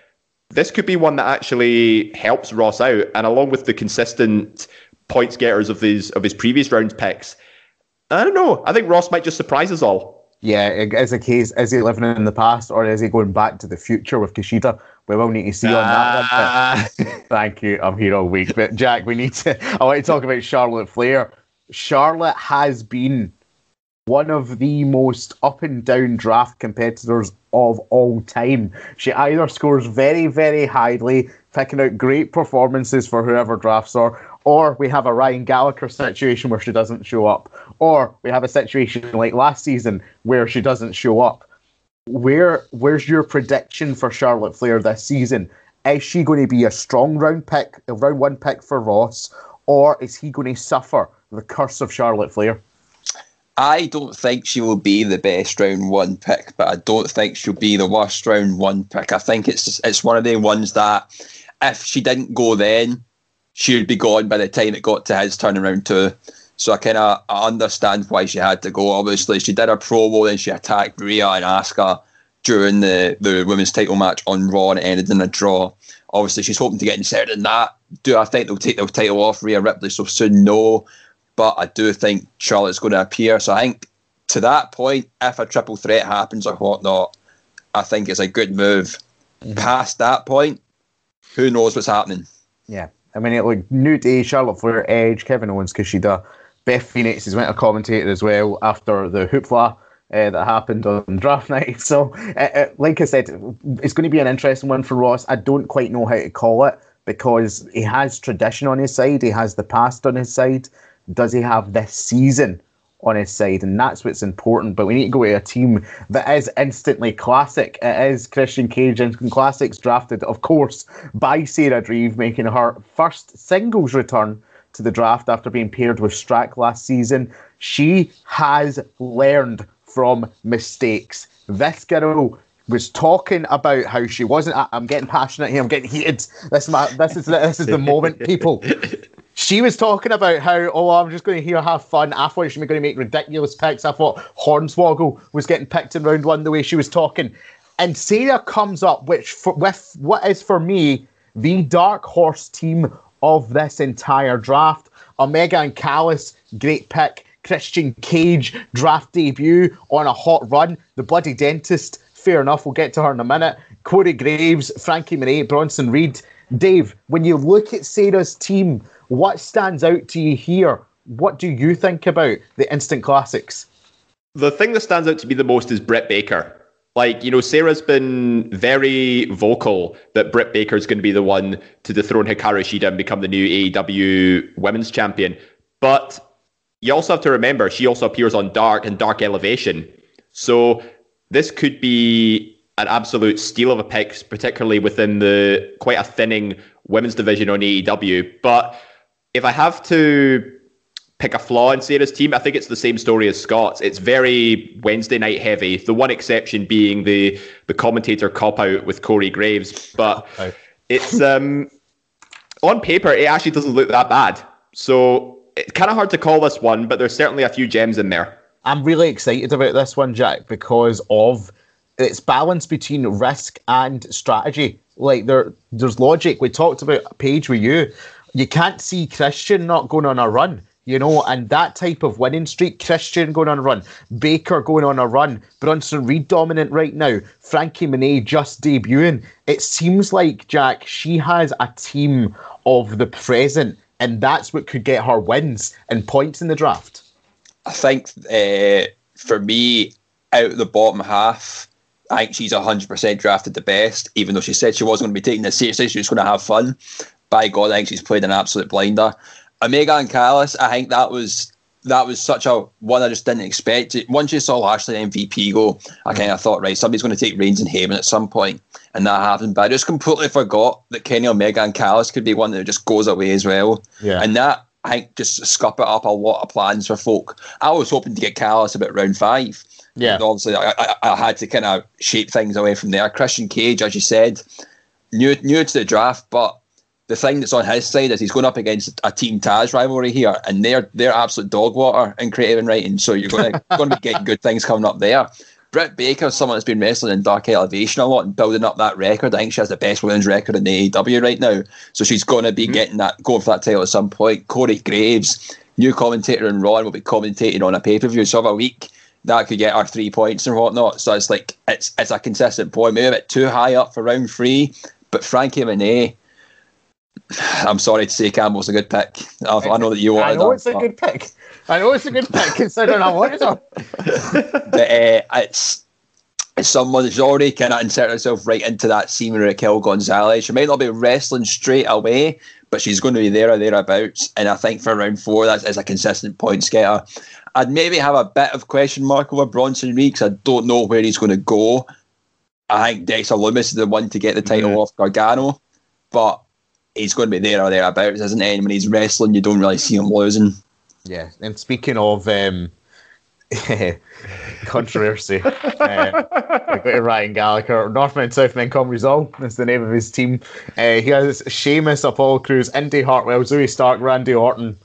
Speaker 3: this could be one that actually helps Ross out. And along with the consistent points getters of his of his previous round picks, I don't know. I think Ross might just surprise us all
Speaker 1: yeah, is a case, is he living in the past or is he going back to the future with Kushida? We will need to see on that one. Ah. thank you. I'm here all week. But Jack, we need to I want to talk about Charlotte Flair. Charlotte has been one of the most up and down draft competitors of all time. She either scores very, very highly, picking out great performances for whoever drafts her, or we have a Ryan Gallagher situation where she doesn't show up, or we have a situation like last season where she doesn't show up. Where where's your prediction for Charlotte Flair this season? Is she going to be a strong round pick, a round one pick for Ross, or is he going to suffer the curse of Charlotte Flair?
Speaker 2: I don't think she will be the best round one pick, but I don't think she'll be the worst round one pick. I think it's it's one of the ones that if she didn't go then, she would be gone by the time it got to his turnaround too. So I kind of understand why she had to go. Obviously, she did a promo, then she attacked Rhea and Asuka during the, the women's title match on Raw and ended in a draw. Obviously, she's hoping to get inserted in that. Do I think they'll take the title off Rhea Ripley so soon? No. But I do think Charlotte's going to appear. So I think to that point, if a triple threat happens or whatnot, I think it's a good move. Mm-hmm. Past that point, who knows what's happening?
Speaker 1: Yeah, I mean, it like New Day, Charlotte Flair, Edge, Kevin Owens, Kushida, Beth Phoenix is went a commentator as well after the hoopla uh, that happened on draft night. So, uh, uh, like I said, it's going to be an interesting one for Ross. I don't quite know how to call it because he has tradition on his side, he has the past on his side. Does he have this season on his side, and that's what's important. But we need to go to a team that is instantly classic. It is Christian Cage Instant Classics, drafted, of course, by Sarah Dreeve, making her first singles return to the draft after being paired with Strack last season. She has learned from mistakes. This girl was talking about how she wasn't. I'm getting passionate here. I'm getting heated. This is my, this is this is the moment, people. She was talking about how, oh, I'm just going to here have fun. I thought she was going to make ridiculous picks. I thought Hornswoggle was getting picked in round one the way she was talking. And Sarah comes up which for, with what is for me the dark horse team of this entire draft. Omega and Callis, great pick. Christian Cage, draft debut on a hot run. The Bloody Dentist, fair enough. We'll get to her in a minute. Corey Graves, Frankie Monet, Bronson Reed. Dave, when you look at Sarah's team, what stands out to you here? What do you think about the instant classics?
Speaker 3: The thing that stands out to me the most is Britt Baker. Like, you know, Sarah's been very vocal that Britt Baker's going to be the one to dethrone Hikaru Shida and become the new AEW women's champion. But you also have to remember she also appears on Dark and Dark Elevation. So this could be an absolute steal of a pick, particularly within the quite a thinning women's division on AEW. But if I have to pick a flaw in Sarah's team, I think it's the same story as Scott's. It's very Wednesday night heavy. The one exception being the the commentator cop out with Corey Graves, but it's um on paper it actually doesn't look that bad. So it's kind of hard to call this one, but there's certainly a few gems in there.
Speaker 1: I'm really excited about this one, Jack, because of its balance between risk and strategy. Like there, there's logic. We talked about Paige with you you can't see Christian not going on a run. You know, and that type of winning streak, Christian going on a run, Baker going on a run, Bronson Reed dominant right now, Frankie Monet just debuting. It seems like, Jack, she has a team of the present, and that's what could get her wins and points in the draft.
Speaker 2: I think uh, for me, out the bottom half, I think she's 100% drafted the best, even though she said she wasn't going to be taking this seriously, she was going to have fun by God, I think she's played an absolute blinder. Omega and Callis, I think that was that was such a one I just didn't expect. It. Once you saw Lashley MVP go, I mm. kind of thought, right, somebody's going to take Reigns and Heyman at some point, and that happened. But I just completely forgot that Kenny Omega and Callis could be one that just goes away as well.
Speaker 1: Yeah.
Speaker 2: And that I think just scupped up a lot of plans for folk. I was hoping to get Callis about round five.
Speaker 1: Yeah.
Speaker 2: And obviously, I, I, I had to kind of shape things away from there. Christian Cage, as you said, new new to the draft, but the thing that's on his side is he's going up against a Team Taz rivalry here, and they're they're absolute dog water in creative and writing. So you're going to going to be getting good things coming up there. Britt Baker, is someone that's been wrestling in Dark Elevation a lot and building up that record. I think she has the best women's record in the AEW right now. So she's going to be mm-hmm. getting that going for that title at some point. Corey Graves, new commentator in Raw, will be commentating on a pay per view. So a week that could get our three points and whatnot. So it's like it's it's a consistent point. Maybe a bit too high up for round three, but Frankie Monet I'm sorry to say Campbell's a good pick. I, I know that you wanted
Speaker 1: I know it's a good pick. I know it's a good pick considering I wanted him.
Speaker 2: but uh, it's it's someone that's already kind of inserted herself right into that scene with Raquel Gonzalez. She might not be wrestling straight away, but she's going to be there or thereabouts. And I think for round four, that's is a consistent point getter. I'd maybe have a bit of question mark over Bronson Reed because I don't know where he's going to go. I think Dexter Lumis is the one to get the title mm. off Gargano, but he's going to be there or thereabouts, isn't he? And when he's wrestling, you don't really see him losing.
Speaker 1: Yeah, and speaking of um, controversy, uh, we go to Ryan Gallagher, Northman Southman Comrizol is the name of his team. Uh, he has Sheamus, Apollo Crews, Indi Hartwell, Zoey Stark, Randy Orton.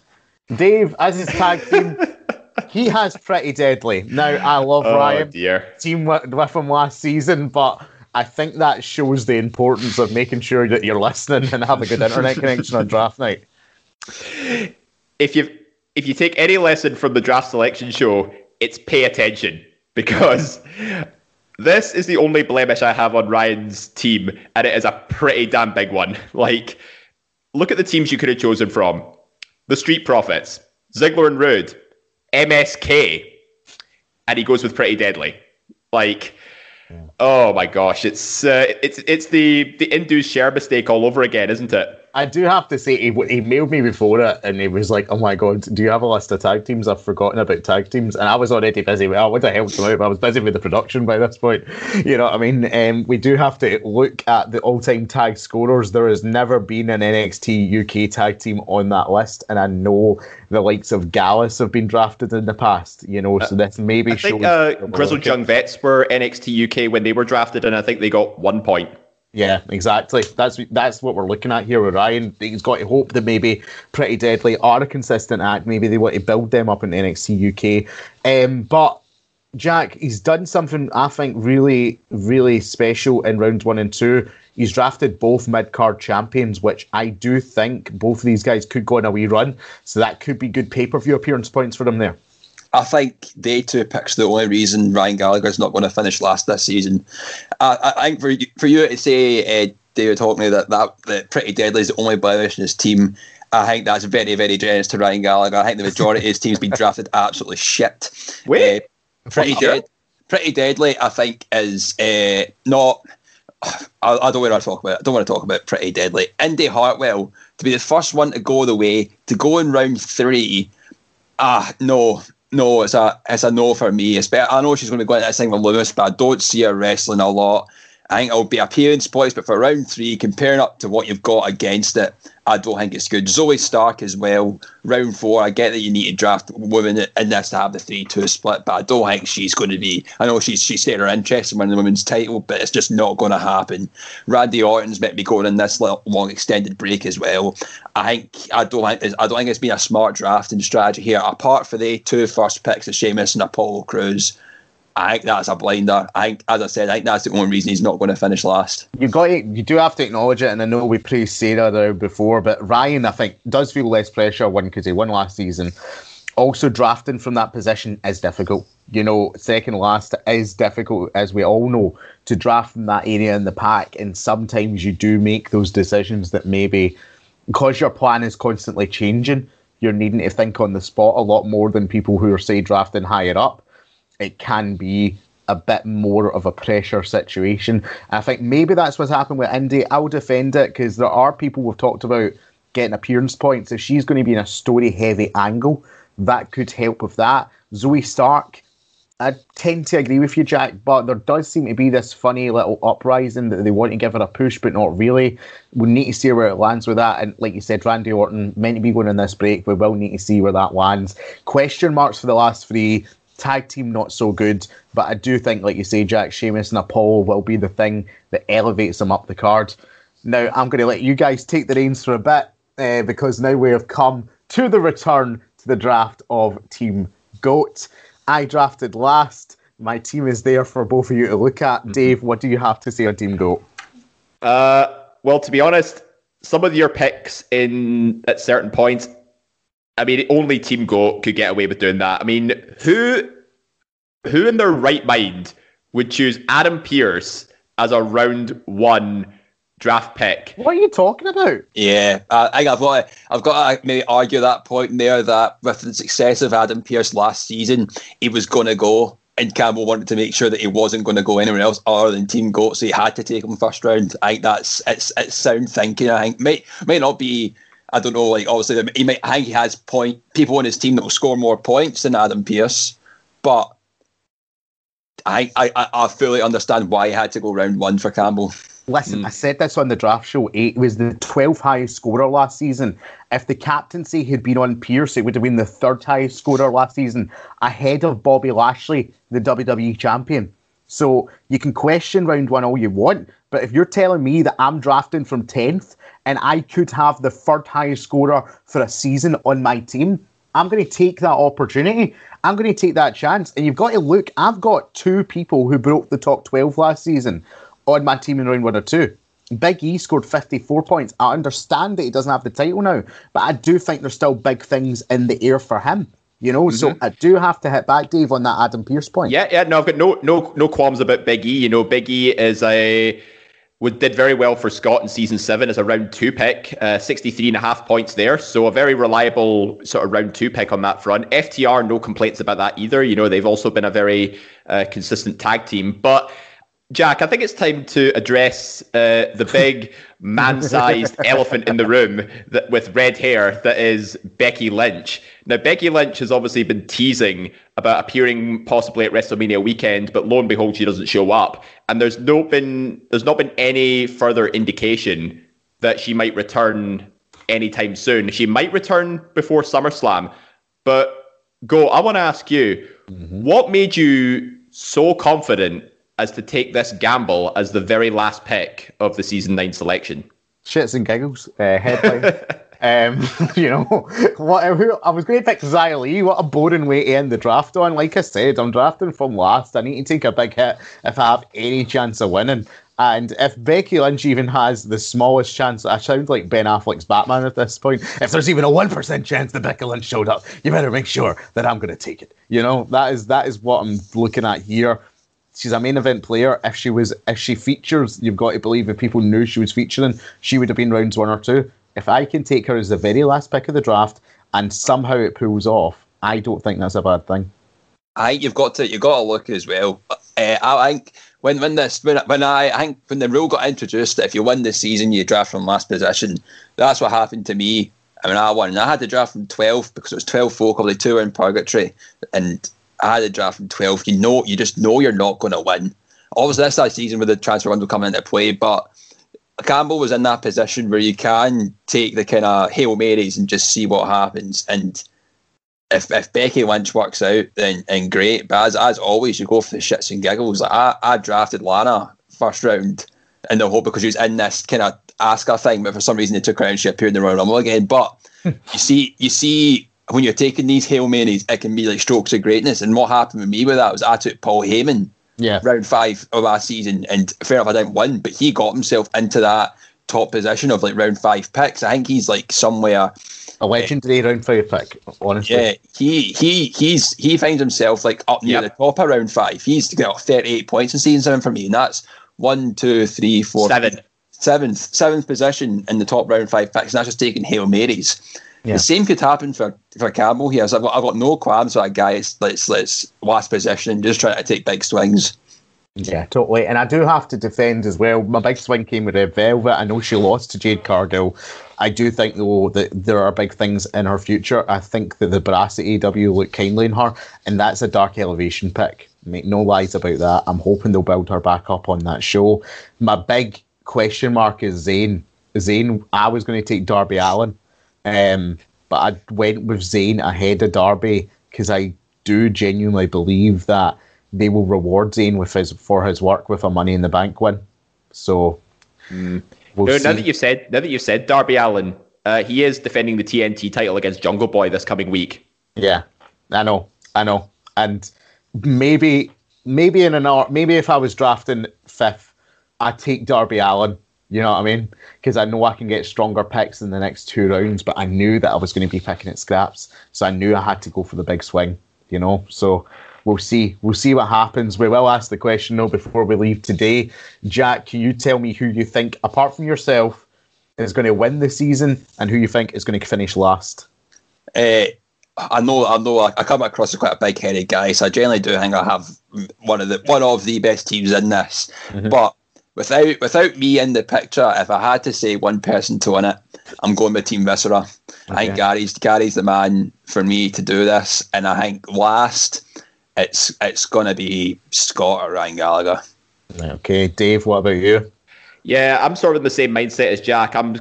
Speaker 1: Dave, as his tag team, he has pretty deadly. Now, I love oh, Ryan.
Speaker 3: Dear.
Speaker 1: Team with, with him last season, but I think that shows the importance of making sure that you're listening and have a good internet connection on draft night.
Speaker 3: If you if you take any lesson from the draft selection show, it's pay attention because this is the only blemish I have on Ryan's team, and it is a pretty damn big one. Like, look at the teams you could have chosen from: the Street Profits, Ziggler and Roode, MSK, and he goes with Pretty Deadly. Like, Oh my gosh, it's uh, it's it's the the induced share mistake all over again, isn't it?
Speaker 1: I do have to say, he, he mailed me before it and he was like, Oh my God, do you have a list of tag teams? I've forgotten about tag teams. And I was already busy. Well, I would have helped him out, but I was busy with the production by this point. You know what I mean? Um, we do have to look at the all time tag scorers. There has never been an NXT UK tag team on that list. And I know the likes of Gallus have been drafted in the past, you know, so this maybe
Speaker 3: I think uh, Grizzled Young Vets were NXT UK when they were drafted, and I think they got one point.
Speaker 1: Yeah, exactly. That's that's what we're looking at here with Ryan. He's got to hope that maybe Pretty Deadly are a consistent act. Maybe they want to build them up in NXT UK. Um, but Jack, he's done something I think really, really special in round one and two. He's drafted both mid card champions, which I do think both of these guys could go on a wee run. So that could be good pay per view appearance points for them there.
Speaker 2: I think day two picks the only reason Ryan Gallagher's not going to finish last this season. I, I think for you, for you to say, uh, David Hockney, that, that that Pretty Deadly is the only blemish in his team, I think that's very, very generous to Ryan Gallagher. I think the majority of his team's been drafted absolutely shit.
Speaker 3: Wait,
Speaker 2: uh, pretty, dead, pretty Deadly, I think, is uh, not. I, I, don't want to talk about. It. I don't want to talk about Pretty Deadly. Indi Hartwell to be the first one to go the way to go in round three. Ah, no, no, it's a it's a no for me. I know she's going to be going to this thing with Lumis, but I don't see her wrestling a lot. I think it'll be appearance points, but for round three, comparing up to what you've got against it, I don't think it's good. Zoey Stark as well. Round four, I get that you need to draft women in this to have the three-two split, but I don't think she's going to be. I know she's she's said her interest in winning the women's title, but it's just not going to happen. Randy Orton's meant to be going in this long extended break as well. I think I don't think I don't think it's been a smart drafting strategy here. Apart from the two first picks of Sheamus and Apollo Crews, I think that's a blinder. I think, as I said, I think that's the only reason he's not going to finish last.
Speaker 1: You got to, you do have to acknowledge it, and I know we praised Sarah there before, but Ryan, I think, does feel less pressure. One because he won last season. Also, drafting from that position is difficult. You know, second last is difficult, as we all know, to draft from that area in the pack. And sometimes you do make those decisions that maybe, because your plan is constantly changing, you're needing to think on the spot a lot more than people who are, say, drafting higher up it can be a bit more of a pressure situation. I think maybe that's what's happened with Indi. I'll defend it because there are people we've talked about getting appearance points. If she's going to be in a story heavy angle, that could help with that. Zoey Stark, I tend to agree with you, Jack, but there does seem to be this funny little uprising that they want to give her a push, but not really. We need to see where it lands with that. And like you said, Randy Orton meant to be going in this break. We will need to see where that lands. Question marks for the last three. Tag team not so good, but I do think, like you say, Jack Sheamus and Apollo will be the thing that elevates them up the card. Now I'm going to let you guys take the reins for a bit uh, because now we have come to the return to the draft of Team Goat. I drafted last. My team is there for both of you to look at. Mm-hmm. Dave, what do you have to say on Team Goat?
Speaker 3: Uh, well, to be honest, some of your picks in at certain points I mean, only Team Goat could get away with doing that. I mean, who who in their right mind would choose Adam Pearce as a round one draft pick?
Speaker 1: What are you talking about?
Speaker 2: Yeah, I think I've got to, I've got to maybe argue that point there that with the success of Adam Pearce last season, he was going to go. And Campbell wanted to make sure that he wasn't going to go anywhere else other than Team Goat, so he had to take him first round. I think that's it's it's sound thinking. I think may may not be I don't know, like obviously he might I think he has point people on his team that will score more points than Adam Pearce, but I I, I fully understand why he had to go round one for Campbell.
Speaker 1: Listen, mm. I said this on the draft show. Eight was the 12th highest scorer last season. If the captaincy had been on Pearce, it would have been the third highest scorer last season, ahead of Bobby Lashley, the WWE champion. So you can question round one all you want, but if you're telling me that I'm drafting from 10th and I could have the third highest scorer for a season on my team, I'm going to take that opportunity. I'm going to take that chance. And you've got to look, I've got two people who broke the top 12 last season on my team in round one or two. Big E scored 54 points. I understand that he doesn't have the title now, but I do think there's still big things in the air for him. You know, mm-hmm. so I do have to hit back, Dave, on that Adam Pearce point.
Speaker 3: Yeah, yeah, no, I've got no no no qualms about Big E. You know, Big E is a would did very well for Scott in season seven as a round two pick, uh, 63 and a half points there. So a very reliable sort of round two pick on that front. FTR, no complaints about that either. You know, they've also been a very uh, consistent tag team. But Jack, I think it's time to address uh, the big man-sized elephant in the room that, with red hair that is Becky Lynch. Now, Becky Lynch has obviously been teasing about appearing possibly at WrestleMania weekend, but lo and behold, she doesn't show up. And there's no been there's not been any further indication that she might return anytime soon. She might return before SummerSlam, but go. I want to ask you, mm-hmm. what made you so confident as to take this gamble as the very last pick of the season nine selection?
Speaker 1: Shits and giggles. Uh, headline. um, you know, what I was going to pick Li. What a boring way to end the draft on. Like I said, I'm drafting from last. I need to take a big hit if I have any chance of winning. And if Becky Lynch even has the smallest chance, I sound like Ben Affleck's Batman at this point. If there's even a one percent chance that Becky Lynch showed up, you better make sure that I'm going to take it. You know, that is that is what I'm looking at here she's a main event player. If she was, if she features, you've got to believe if people knew she was featuring, she would have been rounds one or two. If I can take her as the very last pick of the draft and somehow it pulls off, I don't think that's a bad thing.
Speaker 2: I you've got to you've got to look as well. Uh, I think when when this when, when I, I think when the rule got introduced that if you win this season you draft from last position, that's what happened to me. I mean, I won. I had to draft from twelve because it was twelve folk, only two in purgatory, and I had a draft from 12. You know, you just know you're not going to win. Obviously, this that season with the transfer window coming into play, but Campbell was in that position where you can take the kind of Hail Marys and just see what happens. And if, if Becky Lynch works out, then great. But as, as always, you go for the shits and giggles. Like I, I drafted Lana first round in the hope because she was in this kind of Asuka thing, but for some reason they took her and she appeared in the Royal Rumble again. But you see, you see when you're taking these Hail Marys, it can be like strokes of greatness. And what happened with me with that was I took Paul Heyman
Speaker 1: yeah.
Speaker 2: round five of our season, and fair enough, I didn't win, but he got himself into that top position of like round five picks. I think he's like somewhere
Speaker 1: a legendary eh, round five pick. Honestly,
Speaker 2: yeah, he he he's he finds himself like up near yep. the top of round five. He's got thirty eight points in season seven for me, and that's one, two, three, four,
Speaker 3: seven,
Speaker 2: seventh, seventh position in the top round five picks. And that's just taking hail marys. Yeah. The same could happen for, for Campbell here. So I've got, I've got no qualms with that guy. Let's let's last position, just trying to take big swings.
Speaker 1: Yeah, totally. And I do have to defend as well. My big swing came with Red Velvet. I know she lost to Jade Cargill. I do think though that there are big things in her future. I think that the brass at AEW look kindly in her, and that's a dark elevation pick. Make no lies about that. I'm hoping they'll build her back up on that show. My big question mark is Zayn. Zayn, I was going to take Darby Allin. Um, but I went with Zayn ahead of Darby because I do genuinely believe that they will reward Zayn with his for his work with a Money in the Bank win. So
Speaker 3: mm. we'll now, now, that you've said now that you've said Darby Allin, uh, he is defending the TNT title against Jungle Boy this coming week.
Speaker 1: Yeah, I know, I know, and maybe maybe in an hour, maybe if I was drafting fifth, I'd take Darby Allin you know what I mean? Because I know I can get stronger picks in the next two rounds, but I knew that I was going to be picking at scraps, so I knew I had to go for the big swing. You know, so we'll see. We'll see what happens. We will ask the question though before we leave today. Jack, can you tell me who you think, apart from yourself, is going to win the season, and who you think is going to finish last?
Speaker 2: Uh, I know, I know, I come across as quite a big-headed guy, so I generally do think I have one of the one of the best teams in this. Mm-hmm. But without without me in the picture, if I had to say one person to win it, I'm going with Team Viscera. Okay. I think Gary's Gary's the man for me to do this, and I think last it's it's gonna be Scott or Ryan Gallagher.
Speaker 1: Okay, Dave, what about you?
Speaker 3: Yeah, I'm sort of in the same mindset as Jack. I'm.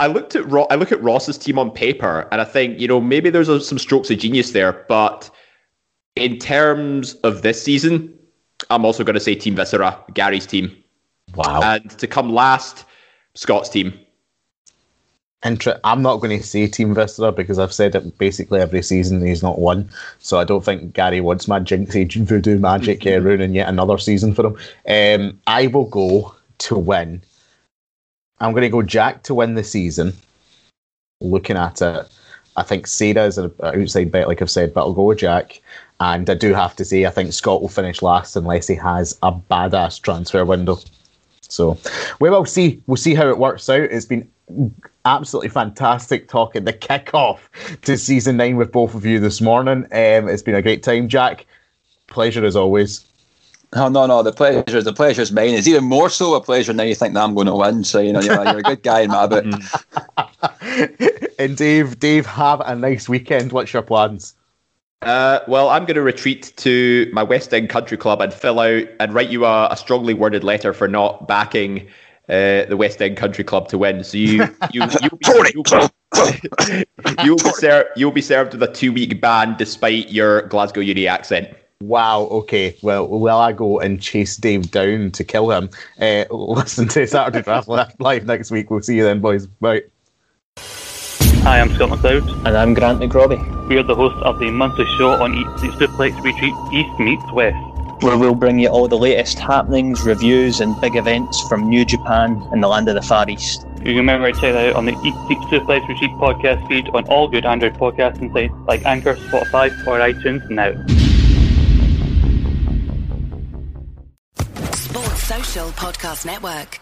Speaker 3: I looked at Ro- I look at Ross's team on paper, and I think you know maybe there's a, some strokes of genius there, but in terms of this season, I'm also going to say Team Viscera, Gary's team.
Speaker 1: Wow.
Speaker 3: And to come last, Scott's team.
Speaker 1: Inter- I'm not going to say Team Viscera because I've said it basically every season he's not won. So I don't think Gary wants my jinxy voodoo magic uh, ruining yet another season for him. Um, I will go to win. I'm going to go Jack to win the season. Looking at it, I think Sarah is an outside bet, like I've said, but I'll go with Jack. And I do have to say, I think Scott will finish last unless he has a badass transfer window. So we will see. We'll see how it works out. It's been absolutely fantastic talking the kickoff to season nine with both of you this morning. Um, it's been a great time, Jack. Pleasure as always.
Speaker 2: Oh no, no, the pleasure, the pleasure is mine. It's even more so a pleasure now you think that I'm going to win. So you know, you're, you're a good guy in my book.
Speaker 1: and Dave, Dave, have a nice weekend. What's your plans?
Speaker 3: Uh, well, I'm going to retreat to my West End Country Club and fill out and write you a, a strongly worded letter for not backing uh, the West End Country Club to win. So you you you'll be, you'll, be served you'll be served with a two week ban despite your Glasgow Uni accent.
Speaker 1: Wow. Okay. Well, will I go and chase Dave down to kill him? Uh, listen to Saturday Draft live next week. We'll see you then, boys. Bye.
Speaker 4: Hi, I'm Scott McLeod.
Speaker 5: And I'm Grant McRobbie.
Speaker 4: We are the hosts of the monthly show on Eat Sleep Suplex Retreat East Meets West.
Speaker 5: Where we'll bring you all the latest happenings, reviews, and big events from New Japan and the land of the Far East.
Speaker 4: You can remember to check that out on the Eat Sleep Suplex Retreat podcast feed on all good Android podcasting sites like Anchor, Spotify, or iTunes now.
Speaker 6: Sports Social Podcast Network.